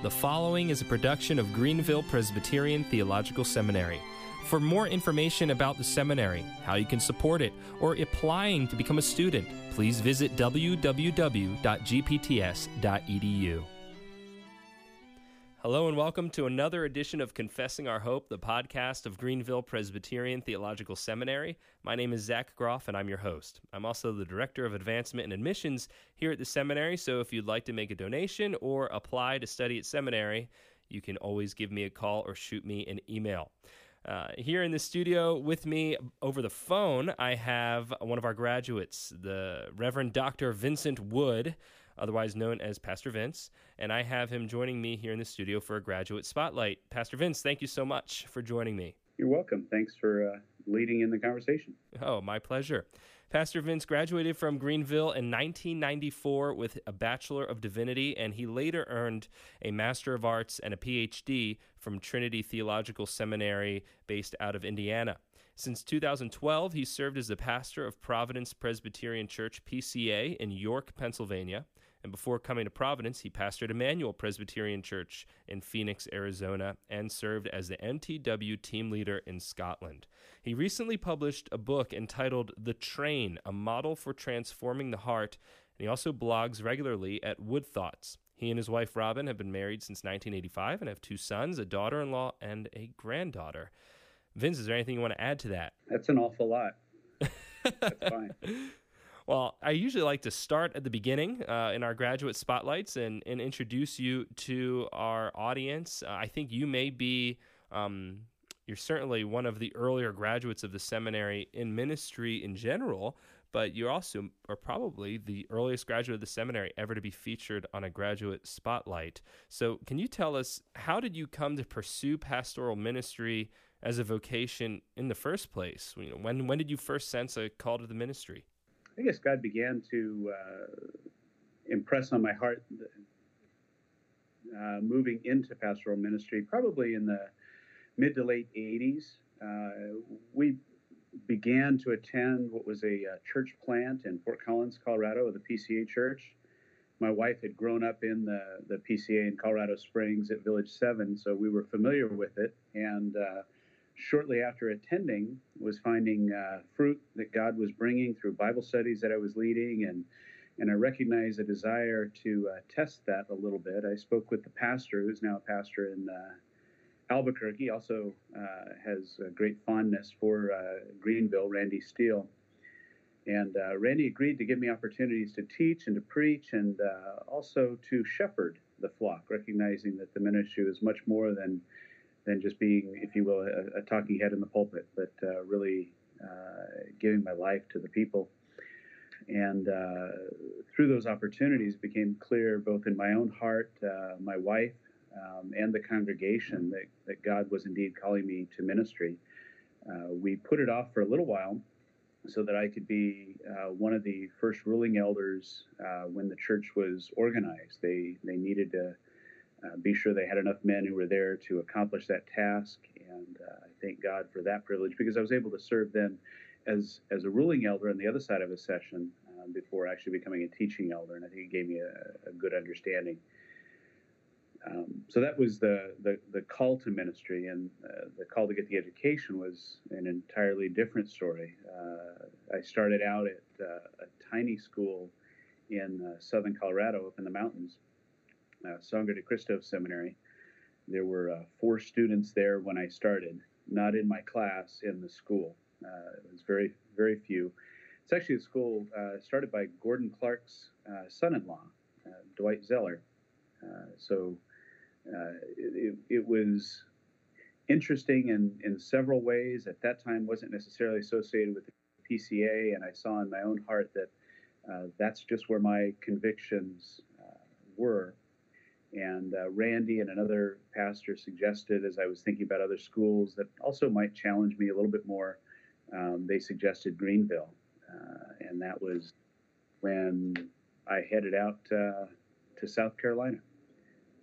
The following is a production of Greenville Presbyterian Theological Seminary. For more information about the seminary, how you can support it, or applying to become a student, please visit www.gpts.edu. Hello and welcome to another edition of Confessing Our Hope, the podcast of Greenville Presbyterian Theological Seminary. My name is Zach Groff and I'm your host. I'm also the Director of Advancement and Admissions here at the seminary, so if you'd like to make a donation or apply to study at seminary, you can always give me a call or shoot me an email. Uh, here in the studio with me over the phone, I have one of our graduates, the Reverend Dr. Vincent Wood otherwise known as Pastor Vince, and I have him joining me here in the studio for a graduate spotlight. Pastor Vince, thank you so much for joining me. You're welcome. Thanks for uh, leading in the conversation. Oh, my pleasure. Pastor Vince graduated from Greenville in 1994 with a Bachelor of Divinity, and he later earned a Master of Arts and a PhD from Trinity Theological Seminary based out of Indiana. Since 2012, he served as the pastor of Providence Presbyterian Church, PCA, in York, Pennsylvania. And before coming to Providence, he pastored Emmanuel Presbyterian Church in Phoenix, Arizona, and served as the MTW team leader in Scotland. He recently published a book entitled The Train A Model for Transforming the Heart, and he also blogs regularly at Wood Thoughts. He and his wife Robin have been married since 1985 and have two sons, a daughter in law, and a granddaughter. Vince, is there anything you want to add to that? That's an awful lot. That's fine. Well, I usually like to start at the beginning uh, in our graduate spotlights and, and introduce you to our audience. Uh, I think you may be, um, you're certainly one of the earlier graduates of the seminary in ministry in general, but you also are probably the earliest graduate of the seminary ever to be featured on a graduate spotlight. So, can you tell us how did you come to pursue pastoral ministry as a vocation in the first place? You know, when when did you first sense a call to the ministry? I guess God began to uh, impress on my heart uh, moving into pastoral ministry probably in the mid to late 80s. Uh, we began to attend what was a uh, church plant in Fort Collins, Colorado, the PCA church. My wife had grown up in the, the PCA in Colorado Springs at Village 7, so we were familiar with it. And uh, shortly after attending was finding uh, fruit that God was bringing through Bible studies that I was leading, and and I recognized a desire to uh, test that a little bit. I spoke with the pastor, who's now a pastor in uh, Albuquerque, also uh, has a great fondness for uh, Greenville, Randy Steele. And uh, Randy agreed to give me opportunities to teach and to preach and also to shepherd the flock, recognizing that the ministry was much more than than just being, if you will, a, a talking head in the pulpit, but uh, really uh, giving my life to the people. And uh, through those opportunities, it became clear both in my own heart, uh, my wife, um, and the congregation that, that God was indeed calling me to ministry. Uh, we put it off for a little while so that I could be uh, one of the first ruling elders when the church was organized. They, they needed to uh, be sure they had enough men who were there to accomplish that task. And uh, I thank God for that privilege because I was able to serve then as, as a ruling elder on the other side of a session um, before actually becoming a teaching elder. And I think it gave me a, a good understanding. Um, so that was the, the, the, call to ministry, and uh, the call to get the education was an entirely different story. Uh, I started out at uh, a tiny school in uh, southern Colorado, up in the mountains, uh, Sangre de Cristo Seminary. There were uh, four students there when I started, not in my class, in the school. Uh, it was very, very few. It's actually a school uh, started by Gordon Clark's uh, son in law, uh, Dwight Zeller. so it, it, was interesting in, in several ways. At that time, wasn't necessarily associated with the PCA, and I saw in my own heart that that's just where my convictions were. And uh, Randy and another pastor suggested, as I was thinking about other schools that also might challenge me a little bit more, um, they suggested Greenville. Uh, and that was when I headed out uh, to South Carolina,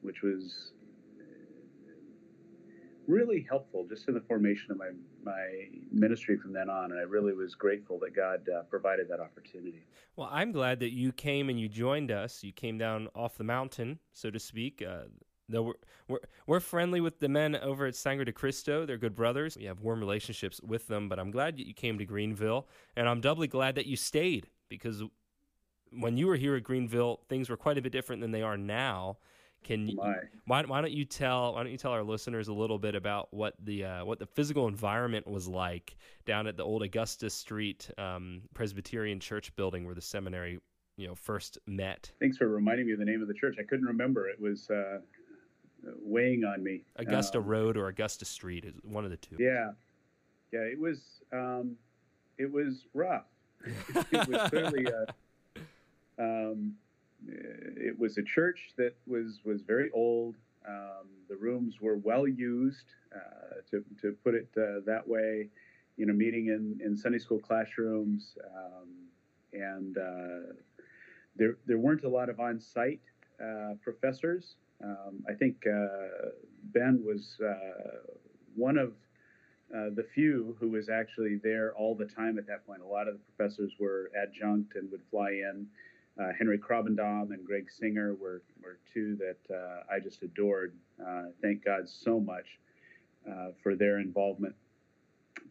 which was really helpful just in the formation of my, my ministry from then on. And I really was grateful that God uh, provided that opportunity. Well, I'm glad that you came and you joined us. You came down off the mountain, so to speak. Uh, though we're, we're we're friendly with the men over at Sangre de Cristo. They're good brothers. We have warm relationships with them. But I'm glad that you came to Greenville, and I'm doubly glad that you stayed because when you were here at Greenville, things were quite a bit different than they are now. Can you, why, why don't you tell why don't you tell our listeners a little bit about what the uh, what the physical environment was like down at the old Augusta Street um, Presbyterian Church building where the seminary you know first met? Thanks for reminding me of the name of the church. I couldn't remember. It was uh, weighing on me. Augusta um, Road or Augusta Street is one of the two. Yeah, yeah. It was um, it was rough. it was clearly. Uh, um, it was a church that was was very old. Um, the rooms were well used, uh, to to put it uh, that way. You know, meeting in, in Sunday school classrooms, um, and uh, there there weren't a lot of on-site uh, professors. Um, I think uh, Ben was uh, one of the few who was actually there all the time at that point. A lot of the professors were adjunct and would fly in. Uh, Henry Krabbendam and Greg Singer were, were two that uh, I just adored. Uh, thank God so much uh, for their involvement.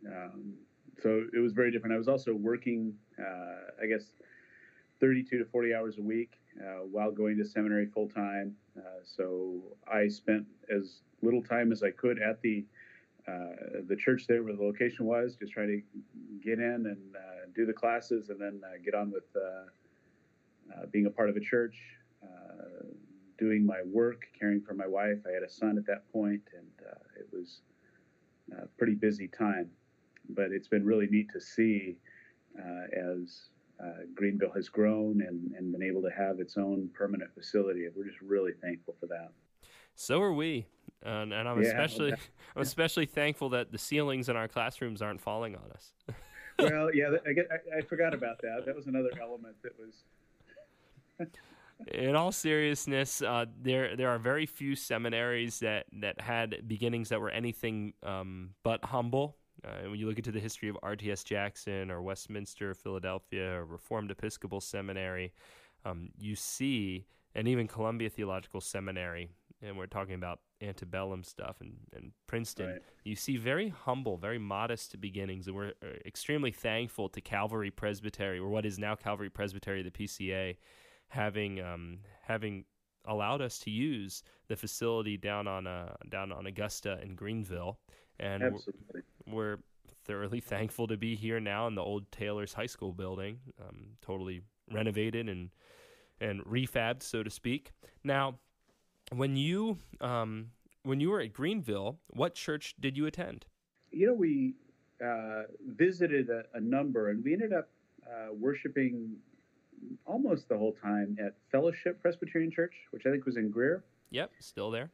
Um, so it was very different. I was also working, uh, I guess, 32 to 40 hours a week uh, while going to seminary full time. so I spent as little time as I could at the the church there where the location was, just trying to get in and do the classes and then get on with uh, being a part of a church, uh, doing my work, caring for my wife. I had a son at that point, and uh, it was a pretty busy time. But it's been really neat to see as Greenville has grown and, and been able to have its own permanent facility. We're just really thankful for that. So are we. and I'm yeah, especially I'm especially thankful that the ceilings in our classrooms aren't falling on us. well, yeah, I, get, I, I, forgot about that. That was another element that was in all seriousness, uh, there there are very few seminaries that, that had beginnings that were anything um, but humble. Uh, when you look into the history of RTS Jackson or Westminster, Philadelphia, or Reformed Episcopal Seminary, um, you see, and even Columbia Theological Seminary, and we're talking about antebellum stuff and, and Princeton, right. you see very humble, very modest beginnings. And we're uh, extremely thankful to Calvary Presbytery, or what is now Calvary Presbytery, the PCA, having um, having allowed us to use the facility down on uh, down on Augusta in Greenville, and Absolutely. We're, we're, thoroughly thankful to be here now in the old Taylor's High School building, um, totally renovated and and refabbed, so to speak. Now, when you um, when you were at Greenville, what church did you attend? You know, we uh, visited a, a, number, and we ended up uh, worshiping almost the whole time at Fellowship Presbyterian Church, which I think was in Greer. Yep, still there.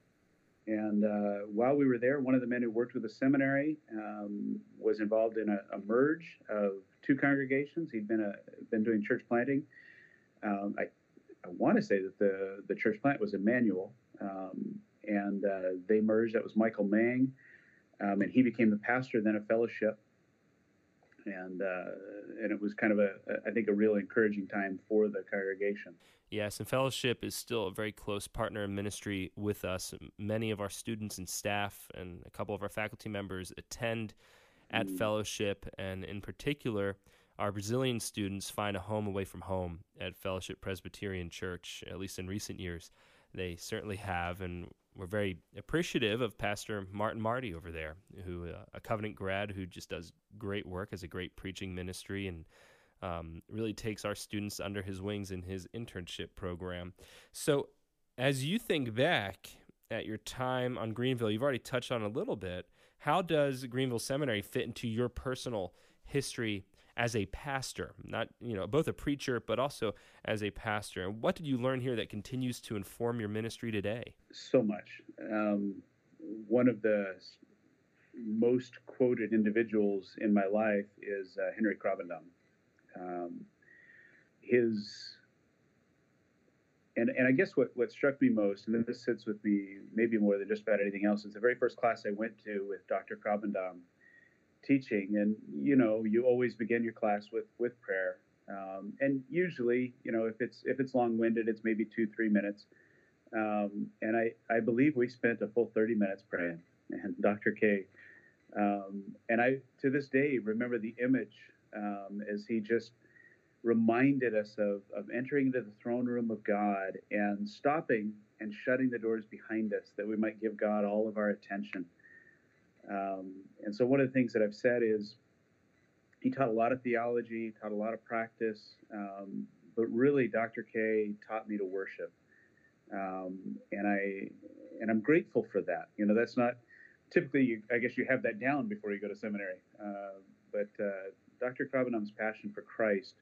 And uh, while we were there, one of the men who worked with the seminary um, was involved in a, a, merge of two congregations. He'd been a, been doing church planting. Um, I, I want to say that the the church plant was Emmanuel, um, and uh, they merged. That was Michael Mang, um, and he became the pastor then of Fellowship and uh, and it was kind of a I think a real encouraging time for the congregation. Yes, and Fellowship is still a very close partner in ministry with us. Many of our students and staff and a couple of our faculty members attend at mm. Fellowship, and in particular, our Brazilian students find a home away from home at Fellowship Presbyterian Church. At least in recent years, they certainly have, and we're very appreciative of Pastor Martin Marty over there, who uh, a Covenant grad who just does great work as a great preaching ministry and um, really takes our students under his wings in his internship program. So, as you think back at your time on Greenville, you've already touched on a little bit. How does Greenville Seminary fit into your personal history as a pastor, not you know both a preacher but also as a pastor. And what did you learn here that continues to inform your ministry today? So much. Um, one of the most quoted individuals in my life is uh, Henry Krabbendam. Um, his and, and I guess what, what struck me most, and this sits with me maybe more than just about anything else, is the very first class I went to with Dr. Krabbendam teaching, and you know, you always begin your class with with prayer. Um, and usually, you know, if it's if it's long winded, it's maybe two three minutes. Um, and I, I believe we spent a full 30 minutes praying. And Dr. K, um, and I to this day remember the image um, as he just reminded us of, of entering into the throne room of God and stopping and shutting the doors behind us that we might give God all of our attention. Um, and so, one of the things that I've said is he taught a lot of theology, taught a lot of practice, um, but really, Dr. K taught me to worship. Um, and I and I'm grateful for that. You know, that's not typically. You, I guess you have that down before you go to seminary. Uh, but uh, Dr. Krabbendam's passion for Christ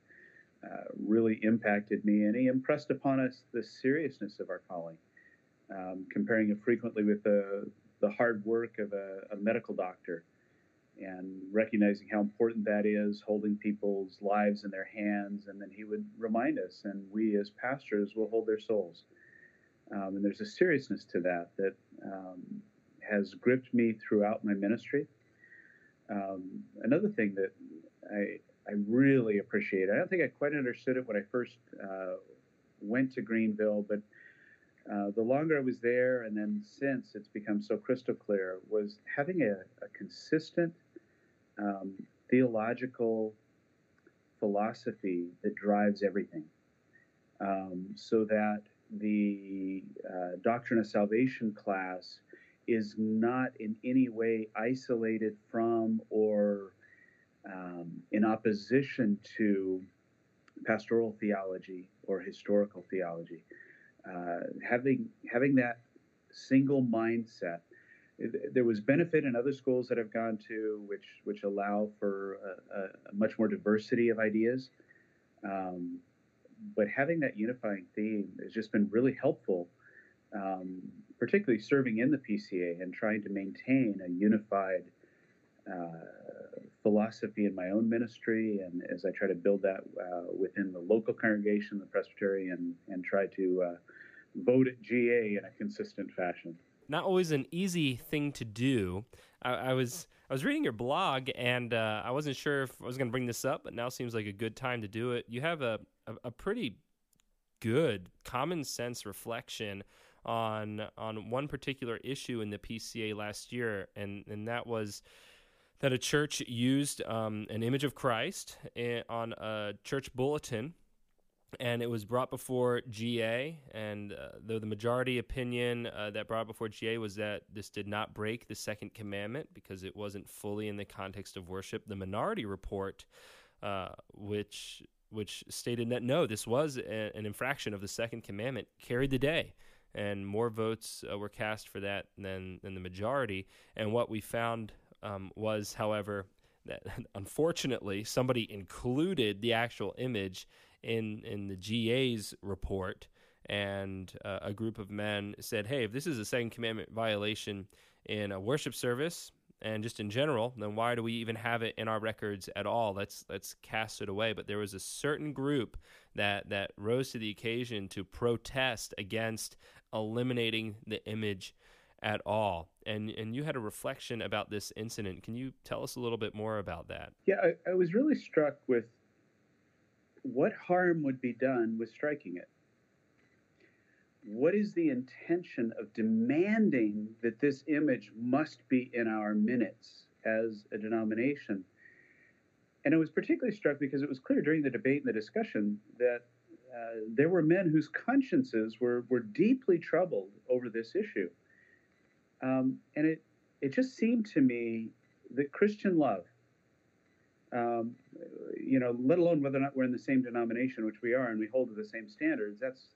uh, really impacted me, and he impressed upon us the seriousness of our calling, um, comparing it frequently with the the hard work of a, a medical doctor and recognizing how important that is, holding people's lives in their hands. And then he would remind us, and we as pastors will hold their souls. Um, and there's a seriousness to that that um, has gripped me throughout my ministry. Um, another thing that I, I really appreciate, I don't think I quite understood it when I first uh, went to Greenville, but uh, the longer I was there, and then since it's become so crystal clear, was having a, a consistent um, theological philosophy that drives everything. Um, so that the uh, Doctrine of Salvation class is not in any way isolated from or um, in opposition to pastoral theology or historical theology. Uh, having having that single mindset there was benefit in other schools that I've gone to, which which allow for a, a much more diversity of ideas. Um, but having that unifying theme has just been really helpful, um, particularly serving in the PCA and trying to maintain a unified uh, philosophy in my own ministry, and as I try to build that uh, within the local congregation, the presbytery, and and try to uh, vote at GA in a consistent fashion not always an easy thing to do. I, I was I was reading your blog and uh, I wasn't sure if I was going to bring this up, but now seems like a good time to do it. You have a, a, a pretty good common sense reflection on on one particular issue in the PCA last year, and and that was that a church used um, an image of Christ in, on a church bulletin and it was brought before GA. And uh, though the majority opinion uh, that brought before GA was that this did not break the second commandment because it wasn't fully in the context of worship, the minority report, uh, which which stated that no, this was a, an infraction of the second commandment, carried the day. And more votes uh, were cast for that than, than the majority. And what we found um, was, however, that unfortunately somebody included the actual image in in the GA's report, and uh, a group of men said, "Hey, if this is a second commandment violation in a worship service and just in general, then why do we even have it in our records at all? Let's let's cast it away." But there was a certain group that that rose to the occasion to protest against eliminating the image at all. And and you had a reflection about this incident. Can you tell us a little bit more about that? Yeah, I, I was really struck with what harm would be done with striking it? What is the intention of demanding that this image must be in our minutes as a denomination? And I was particularly struck because it was clear during the debate and the discussion that uh, there were men whose consciences were, were deeply troubled over this issue. Um, and it, it just seemed to me that Christian love, um, you know, let alone whether or not we're in the same denomination, which we are, and we hold to the same standards, that's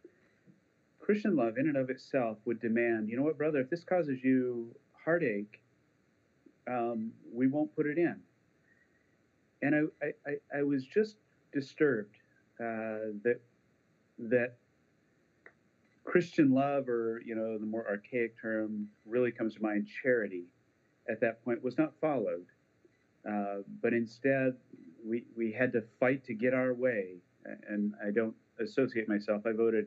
Christian love in and of itself would demand, you know what, brother, if this causes you heartache, um, we won't put it in. And I, I, I was just disturbed uh, that that Christian love, or you know, the more archaic term really comes to mind, charity, at that point was not followed. Uh, but instead, we, we had to fight to get our way. And I don't associate myself. I voted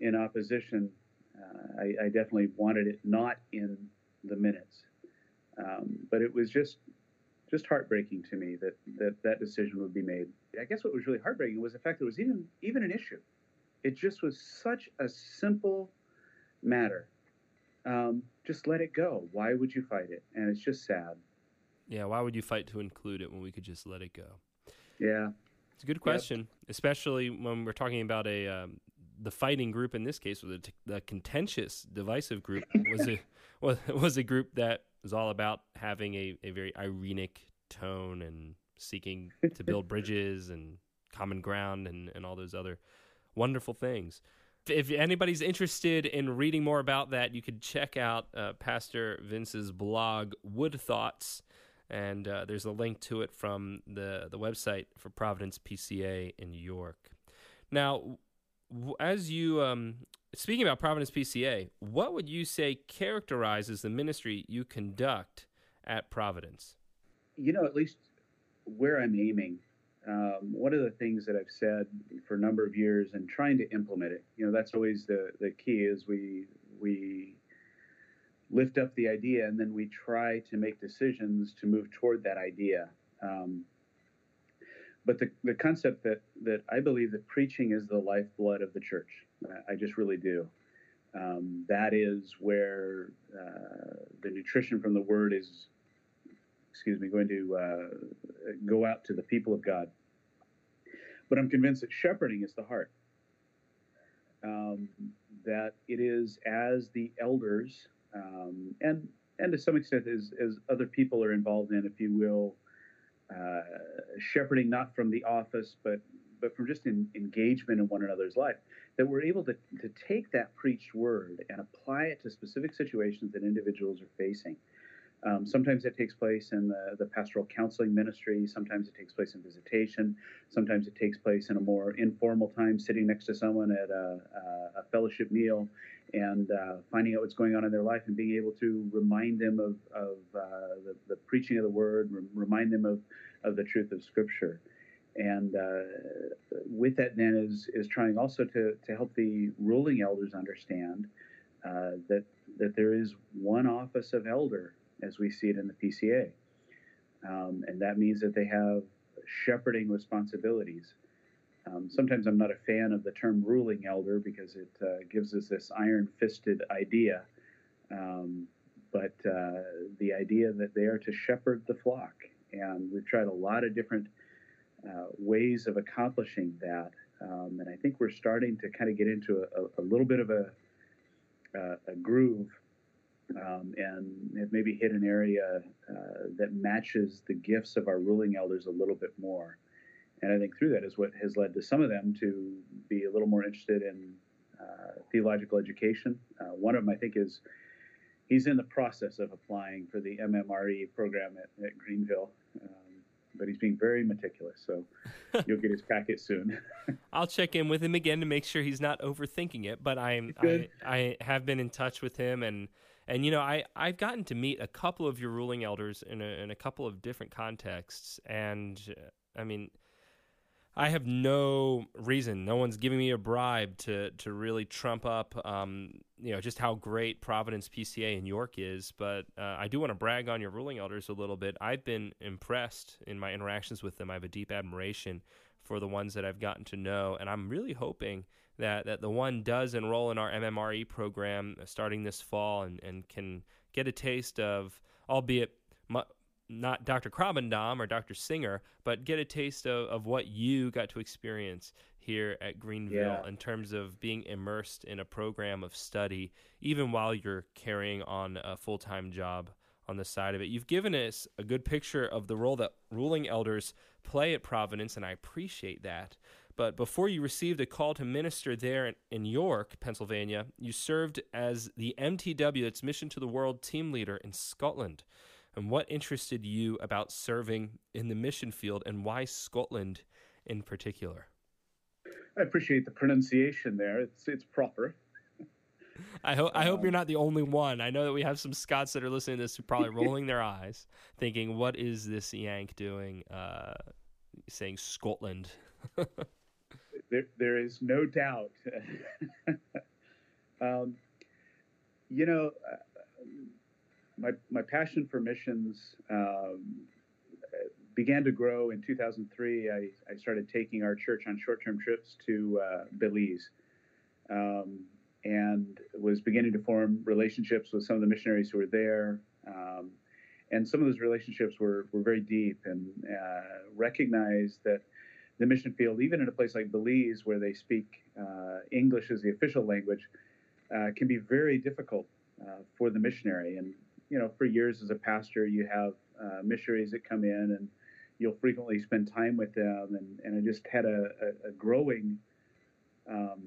in opposition. Uh, I, I, definitely wanted it not in the minutes. Um, but it was just just heartbreaking to me that, that that decision would be made. I guess what was really heartbreaking was the fact that it was even even an issue. It just was such a simple matter. Um, just let it go. Why would you fight it? And it's just sad. Yeah, why would you fight to include it when we could just let it go? Yeah, it's a good question, yep. especially when we're talking about a um, the fighting group in this case, was a t- the contentious, divisive group was a was was a group that was all about having a, a very irenic tone and seeking to build bridges and common ground and, and all those other wonderful things. If anybody's interested in reading more about that, you could check out uh, Pastor Vince's blog, Wood Thoughts, and uh, there's a link to it from the the website for Providence PCA in New York. Now, as you um, speaking about Providence PCA, what would you say characterizes the ministry you conduct at Providence? You know, at least where I'm aiming. Um, one of the things that I've said for a number of years and trying to implement it, you know, that's always the, the key is we we lift up the idea and then we try to make decisions to move toward that idea. Um, but the, the concept that, that I believe that preaching is the lifeblood of the church, I just really do. Um, that is where uh, the nutrition from the word is, excuse me, going to uh, go out to the people of God. But I'm convinced that shepherding is the heart. Um, that it is as the elders um, and and to some extent as, as other people are involved in, if you will, uh, shepherding not from the office, but but from just in, engagement in one another's life, that we're able to, to take that preached word and apply it to specific situations that individuals are facing. Um, sometimes it takes place in the, the pastoral counseling ministry. Sometimes it takes place in visitation. Sometimes it takes place in a more informal time, sitting next to someone at a, a fellowship meal and uh, finding out what's going on in their life and being able to remind them of, of uh, the, the, preaching of the word, re- remind them of, of the truth of Scripture. And uh, with that, then, is, is trying also to, to help the ruling elders understand uh, that, that there is one office of elder as we see it in the PCA. Um, and that means that they have shepherding responsibilities. Um, sometimes I'm not a fan of the term ruling elder because it uh, gives us this iron fisted idea. Um, but uh, the idea that they are to shepherd the flock. And we've tried a lot of different uh, ways of accomplishing that. Um, and I think we're starting to kind of get into a, a little bit of a, a groove um, and have maybe hit an area uh, that matches the gifts of our ruling elders a little bit more. And I think through that is what has led to some of them to be a little more interested in uh, theological education. Uh, one of them, I think, is he's in the process of applying for the MMRE program at, at Greenville. Um, but he's being very meticulous, so you'll get his packet soon. I'll check in with him again to make sure he's not overthinking it. But I'm I, I have been in touch with him, and and you know, I I've gotten to meet a couple of your ruling elders in a, in a couple of different contexts, and uh, I mean, I have no reason. No one's giving me a bribe to to really trump up, um, you know, just how great Providence PCA in York is. But uh, I do want to brag on your ruling elders a little bit. I've been impressed in my interactions with them. I have a deep admiration for the ones that I've gotten to know, and I'm really hoping that, that the one does enroll in our MMRE program starting this fall and, and can get a taste of, albeit not Dr. Krabbendam or Dr. Singer, but get a taste of, of what you got to experience here at Greenville yeah. in terms of being immersed in a program of study, even while you're carrying on a full time job on the side of it. You've given us a good picture of the role that ruling elders play at Providence, and I appreciate that. But before you received a call to minister there in, York, Pennsylvania, you served as the MTW, its Mission to the World team leader in Scotland. And what interested you about serving in the mission field and why Scotland in particular? I appreciate the pronunciation there. It's it's proper. I hope I hope you're not the only one. I know that we have some Scots that are listening to this who are probably rolling their eyes, thinking, "What is this Yank doing?" Uh, saying Scotland. there, there is no doubt. um, you know, uh, my, my passion for missions um, began to grow in 2003. I, I started taking our church on short term trips to uh, Belize. Um, and was beginning to form relationships with some of the missionaries who were there. Um, and some of those relationships were, were very deep and uh, recognized that the mission field, even in a place like Belize where they speak uh, English as the official language, uh, can be very difficult uh, for the missionary. And, you know, for years as a pastor, you have uh, missionaries that come in and you'll frequently spend time with them. And, and I just had a, a, a growing um,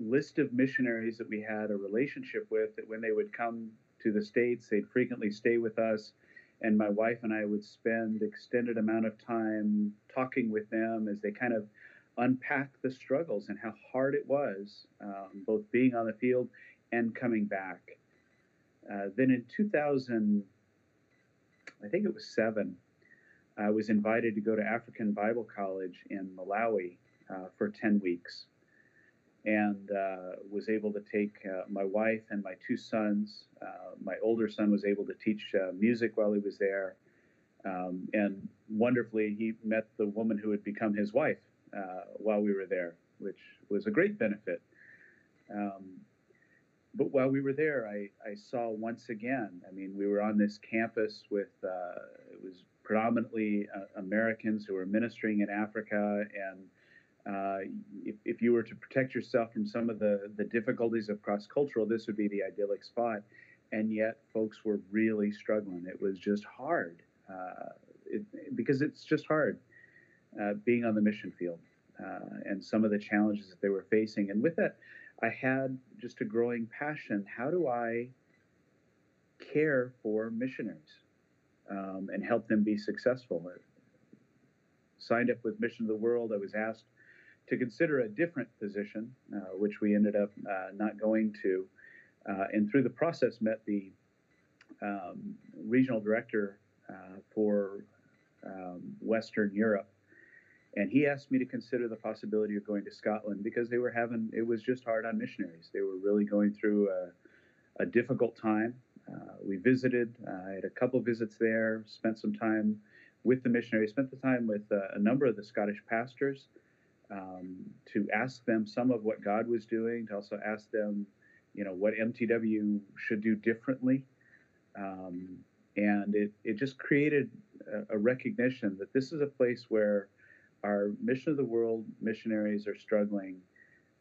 list of missionaries that we had a relationship with that when they would come to the States, they'd frequently stay with us. And my wife and I would spend extended amount of time talking with them as they kind of unpack the struggles and how hard it was, um, both being on the field and coming back. Uh, then in 2000, I think it was seven, I was invited to go to African Bible College in Malawi uh, for 10 weeks and uh, was able to take uh, my wife and my two sons. Uh, my older son was able to teach uh, music while he was there. Um, and wonderfully, he met the woman who would become his wife uh, while we were there, which was a great benefit. Um, but while we were there, I, I, saw once again, I mean, we were on this campus with, uh, it was predominantly Americans who were ministering in Africa and uh, if, if you were to protect yourself from some of the, the difficulties of cross cultural, this would be the idyllic spot. And yet, folks were really struggling. It was just hard uh, it, because it's just hard uh, being on the mission field uh, and some of the challenges that they were facing. And with that, I had just a growing passion. How do I care for missionaries um, and help them be successful? I signed up with Mission of the World. I was asked to consider a different position, uh, which we ended up uh, not going to. Uh, and through the process, met the um, regional director uh, for um, Western Europe. And he asked me to consider the possibility of going to Scotland because they were having, it was just hard on missionaries. They were really going through a, a difficult time. Uh, we visited, I had a couple visits there, spent some time with the missionaries, spent the time with uh, a number of the Scottish pastors um, to ask them some of what God was doing, to also ask them, you know, what MTW should do differently. Um, and it, it just created a, a, recognition that this is a place where our mission of the world missionaries are struggling.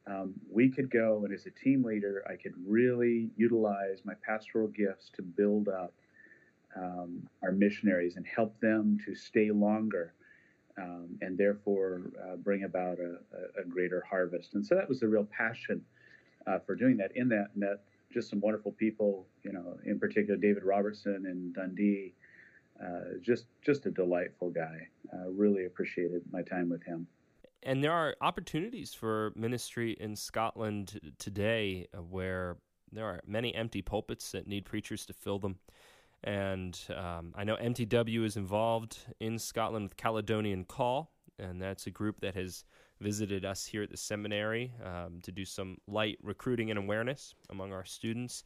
Um, we could go, and as a team leader, I could really utilize my pastoral gifts to build up um, our missionaries and help them to stay longer um, and therefore uh, bring about a, a, greater harvest. And so that was the real passion uh, for doing that. In that, met just some wonderful people, you know, in particular David Robertson in Dundee. Uh, just just a delightful guy. really appreciated my time with him. And there are opportunities for ministry in Scotland today uh, where there are many empty pulpits that need preachers to fill them. And um, I know MTW is involved in Scotland with Caledonian Call, and that's a group that has visited us here at the seminary um, to do some light recruiting and awareness among our students.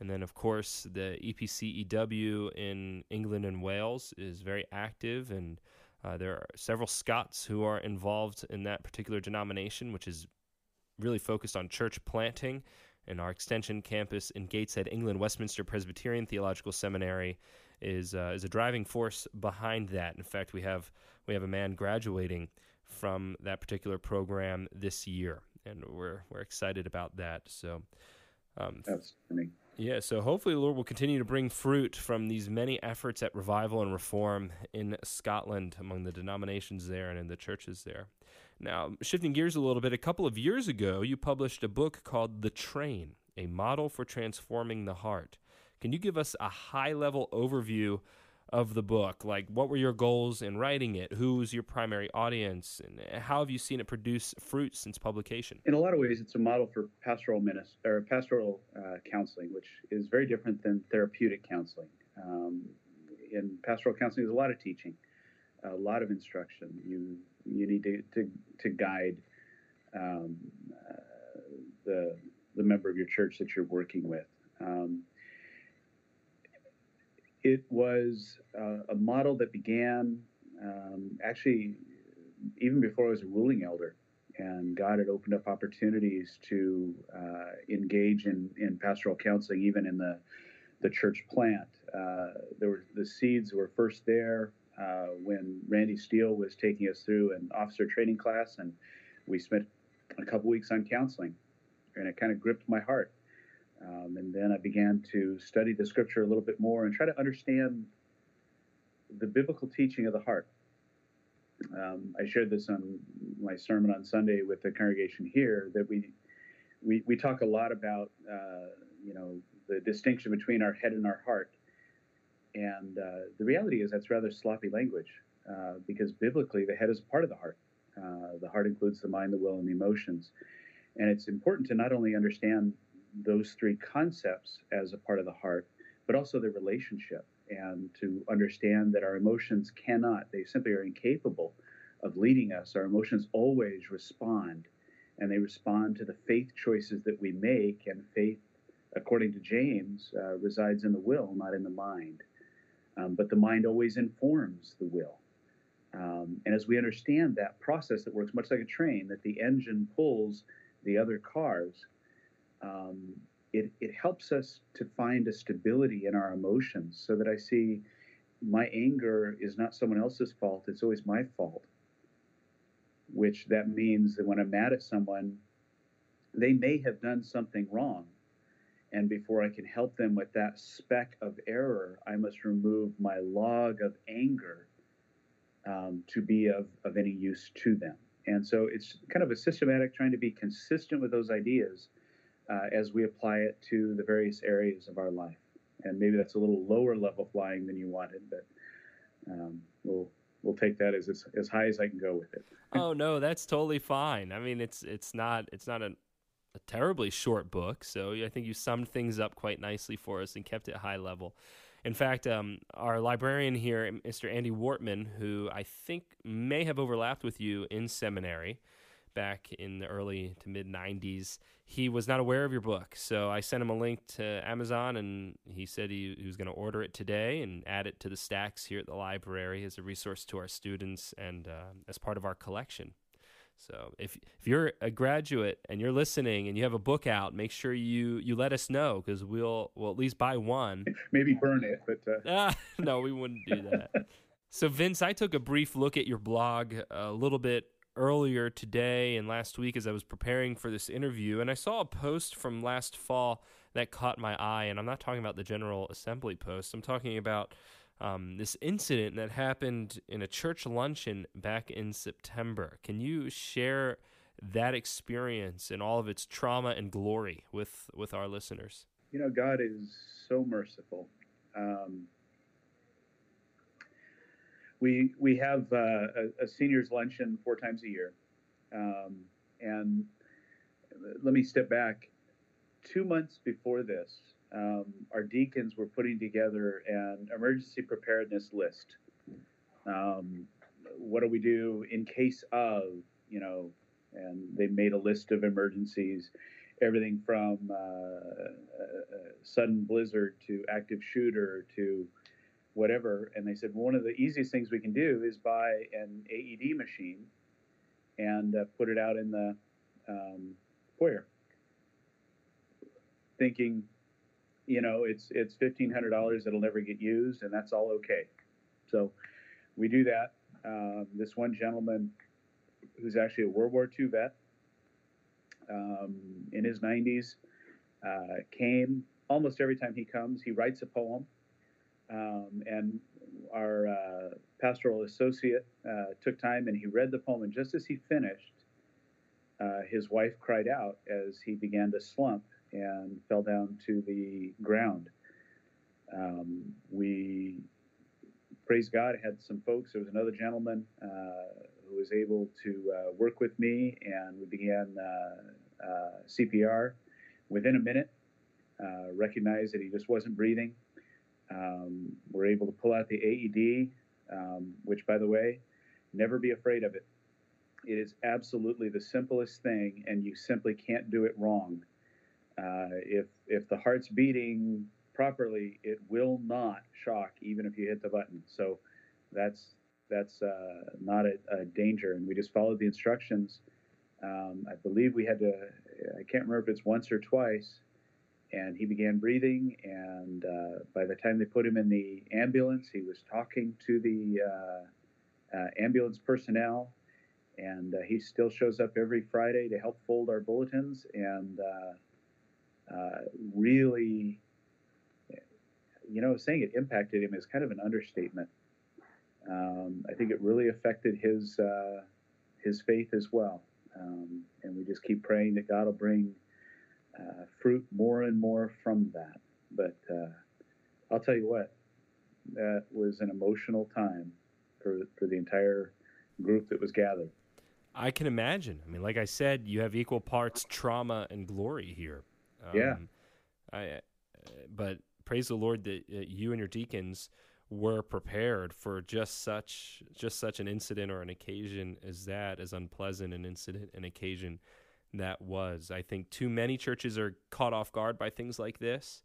And then, of course, the EPCEW in England and Wales is very active, and uh, there are several Scots who are involved in that particular denomination, which is really focused on church planting and our extension campus in Gateshead, England, Westminster Presbyterian Theological Seminary is uh, is a driving force behind that. In fact, we have we have a man graduating from that particular program this year, and we're we're excited about that. So, um, that's funny. Yeah, so hopefully the Lord will continue to bring fruit from these many efforts at revival and reform in Scotland among the denominations there and in the churches there. Now, shifting gears a little bit, a couple of years ago, you published a book called The Train A Model for Transforming the Heart. Can you give us a high level overview of the book? Like, what were your goals in writing it? Who was your primary audience? And how have you seen it produce fruit since publication? In a lot of ways, it's a model for pastoral ministry or pastoral uh, counseling, which is very different than therapeutic counseling. Um, in pastoral counseling, there's a lot of teaching, a lot of instruction. You you need to to, to guide um, uh, the the member of your church that you're working with. Um, it was uh, a model that began um, actually even before I was a ruling elder, and God had opened up opportunities to uh, engage in, in pastoral counseling, even in the the church plant. Uh, there were the seeds were first there uh, when Randy Steele was taking us through an officer training class, and we spent a couple weeks on counseling, and it kind of gripped my heart. Um, and then I began to study the scripture a little bit more and try to understand the biblical teaching of the heart. Um, I shared this on my sermon on Sunday with the congregation here that we we, we talk a lot about uh, you know the distinction between our head and our heart, and uh, the reality is that's rather sloppy language uh, because biblically the head is part of the heart. Uh, the heart includes the mind, the will, and the emotions, and it's important to not only understand those three concepts as a part of the heart, but also the relationship and to understand that our emotions cannot, they simply are incapable of leading us. Our emotions always respond, and they respond to the faith choices that we make, and faith, according to James, uh, resides in the will, not in the mind. Um, but the mind always informs the will. Um, and as we understand that process that works much like a train, that the engine pulls the other cars, um, it, it helps us to find a stability in our emotions so that I see my anger is not someone else's fault, it's always my fault. Which that means that when I'm mad at someone, they may have done something wrong. And before I can help them with that speck of error, I must remove my log of anger um, to be of, of any use to them. And so it's kind of a systematic trying to be consistent with those ideas uh, as we apply it to the various areas of our life. And maybe that's a little lower level flying than you wanted, but um, we'll we'll take that as, as as high as I can go with it. oh no, that's totally fine. I mean, it's it's not it's not a, a terribly short book, so I think you summed things up quite nicely for us and kept it high level. In fact, um, our librarian here, Mr. Andy Wortman, who I think may have overlapped with you in seminary, back in the early to mid 90s. He was not aware of your book. So I sent him a link to Amazon and he said he, he was going to order it today and add it to the stacks here at the library as a resource to our students and uh, as part of our collection. So if if you're a graduate and you're listening and you have a book out, make sure you you let us know because we'll we'll at least buy one. Maybe burn it, but uh... no, we wouldn't do that. so Vince, I took a brief look at your blog a little bit earlier today and last week as I was preparing for this interview, and I saw a post from last fall that caught my eye. And I'm not talking about the General Assembly post, I'm talking about um, this incident that happened in a church luncheon back in September. Can you share that experience and all of its trauma and glory with, with our listeners? You know, God is so merciful. Um, we we have uh, a, a, seniors luncheon four times a year, um, and let me step back. Two months before this, um, our deacons were putting together an emergency preparedness list. Um, what do we do in case of you know? And they made a list of emergencies, everything from uh, sudden blizzard to active shooter to whatever. And they said, well, one of the easiest things we can do is buy an AED machine and uh, put it out in the um, foyer. Thinking, you know, it's it's fifteen hundred dollars that'll never get used, and that's all okay. So we do that. Um, this one gentleman, who's actually a World War II vet, um, in his 90s, uh, came almost every time he comes. He writes a poem um, and our uh, pastoral associate uh, took time and he read the poem. And just as he finished, uh, his wife cried out as he began to slump and fell down to the ground. Um, we, praise God, had some folks. There was another gentleman uh, who was able to uh, work with me, and we began uh, CPR. Within a minute, recognized that he just wasn't breathing. Um, we're able to pull out the AED, um, which, by the way, never be afraid of it. It is absolutely the simplest thing, and you simply can't do it wrong. Uh, if if the heart's beating properly, it will not shock, even if you hit the button. So that's that's uh, not a, a, danger, and we just followed the instructions. Um, I believe we had to, I can't remember if it's once or twice, and he began breathing. And uh, by the time they put him in the ambulance, he was talking to the uh, uh, ambulance personnel. And uh, he still shows up every Friday to help fold our bulletins and uh, uh, really, you know, saying it impacted him is kind of an understatement. Um, I think it really affected his his faith as well. Um, and we just keep praying that God will bring uh, fruit more and more from that. But uh, I'll tell you what, that was an emotional time for, for the entire group that was gathered. I can imagine. I mean, like I said, you have equal parts trauma and glory here. Um, yeah. I, uh, but praise the Lord that uh, you and your deacons were prepared for just such just such an incident or an occasion as that, as unpleasant an incident and occasion that was. I think too many churches are caught off guard by things like this,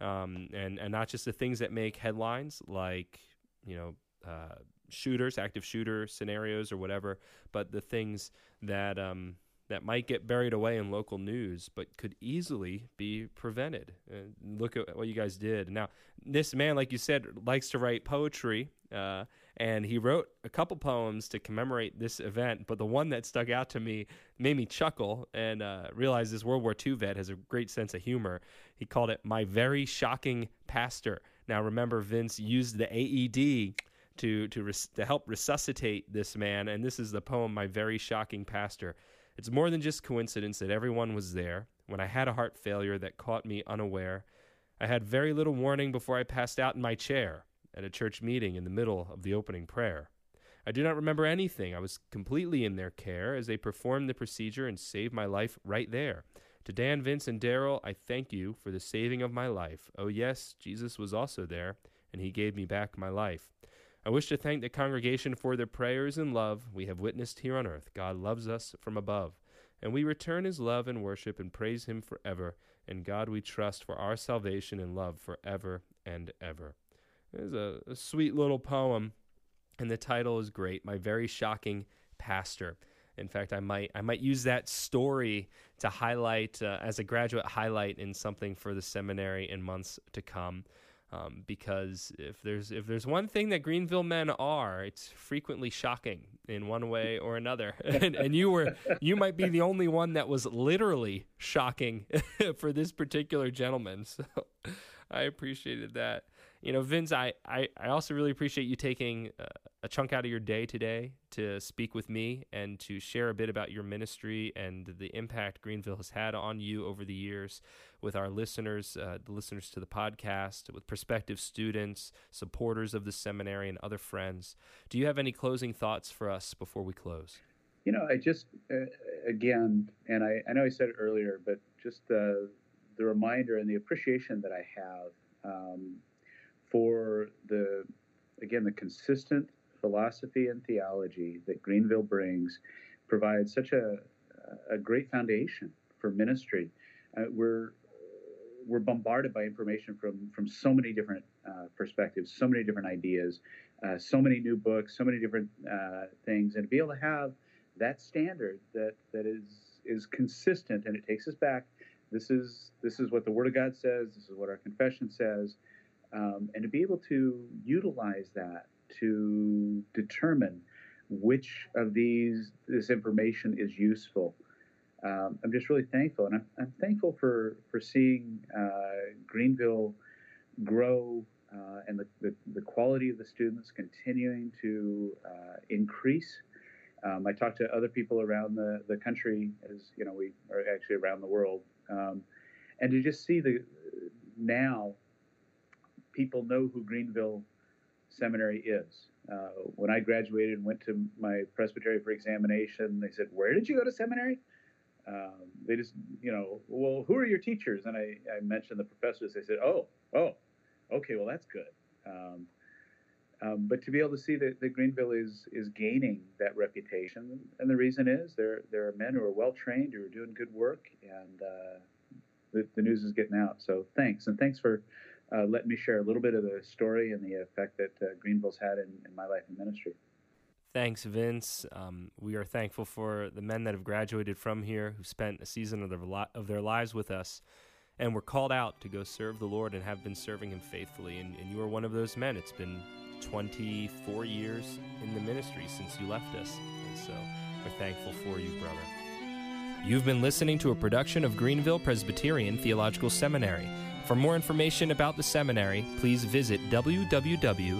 um, and and not just the things that make headlines, like you know uh, shooters, active shooter scenarios or whatever, but the things that um, that might get buried away in local news, but could easily be prevented. Uh, look at what you guys did. Now, this man, like you said, likes to write poetry, uh, and he wrote a couple poems to commemorate this event. But the one that stuck out to me made me chuckle and uh, realize this World War II vet has a great sense of humor. He called it "My Very Shocking Pastor." Now, remember, Vince used the AED to to res- to help resuscitate this man, and this is the poem "My Very Shocking Pastor." It's more than just coincidence that everyone was there when I had a heart failure that caught me unaware. I had very little warning before I passed out in my chair at a church meeting in the middle of the opening prayer. I do not remember anything. I was completely in their care as they performed the procedure and saved my life right there. To Dan, Vince, and Daryl, I thank you for the saving of my life. Oh, yes, Jesus was also there, and he gave me back my life. I wish to thank the congregation for their prayers and love we have witnessed here on earth. God loves us from above, and we return his love and worship and praise him forever. And God we trust for our salvation and love forever and ever. It's a, a sweet little poem, and the title is great. My very shocking pastor. In fact, I might I might use that story to highlight uh, as a graduate highlight in something for the seminary in months to come. Um, because if there's if there's one thing that Greenville men are, it's frequently shocking in one way or another. and, and you were you might be the only one that was literally shocking for this particular gentleman. So I appreciated that you know, Vince, I, I, I also really appreciate you taking uh, a chunk out of your day today to speak with me and to share a bit about your ministry and the impact Greenville has had on you over the years with our listeners, uh, the listeners to the podcast, with prospective students, supporters of the seminary, and other friends. Do you have any closing thoughts for us before we close? You know, I just, uh, again, and I, I know I said it earlier, but just uh, the reminder and the appreciation that I have. Um, for the again the consistent philosophy and theology that Greenville brings provides such a a great foundation for ministry. Uh, we're we're bombarded by information from from so many different uh, perspectives, so many different ideas, uh, so many new books, so many different uh, things, and to be able to have that standard that that is is consistent and it takes us back. This is this is what the Word of God says. This is what our confession says um, and to be able to utilize that to determine which of these this information is useful. Um, I'm just really thankful, and I'm, I'm thankful for for seeing uh, Greenville grow uh, and the, the, the, quality of the students continuing to uh, increase. Um, I talk to other people around the, the country, as you know, we are actually around the world, um, and to just see the now people know who Greenville Seminary is. Uh, when I graduated and went to my presbytery for examination, they said, "Where did you go to seminary?" Um, they just, you know, well, who are your teachers? And I, I mentioned the professors. They said, "Oh, oh, okay, well, that's good." Um, um, but to be able to see that, that, Greenville is is gaining that reputation, and the reason is there there are men who are well trained, who are doing good work, and uh, the, the news is getting out. So thanks, and thanks for uh, let me share a little bit of the story and the effect that uh, Greenville's had in, in my life and ministry. Thanks, Vince. Um, we are thankful for the men that have graduated from here who spent a season of their, of their lives with us and were called out to go serve the Lord and have been serving Him faithfully. And, and you are one of those men. It's been 24 years in the ministry since you left us. And so we're thankful for you, brother. You've been listening to a production of Greenville Presbyterian Theological Seminary. For more information about the seminary, please visit www.gpts.edu.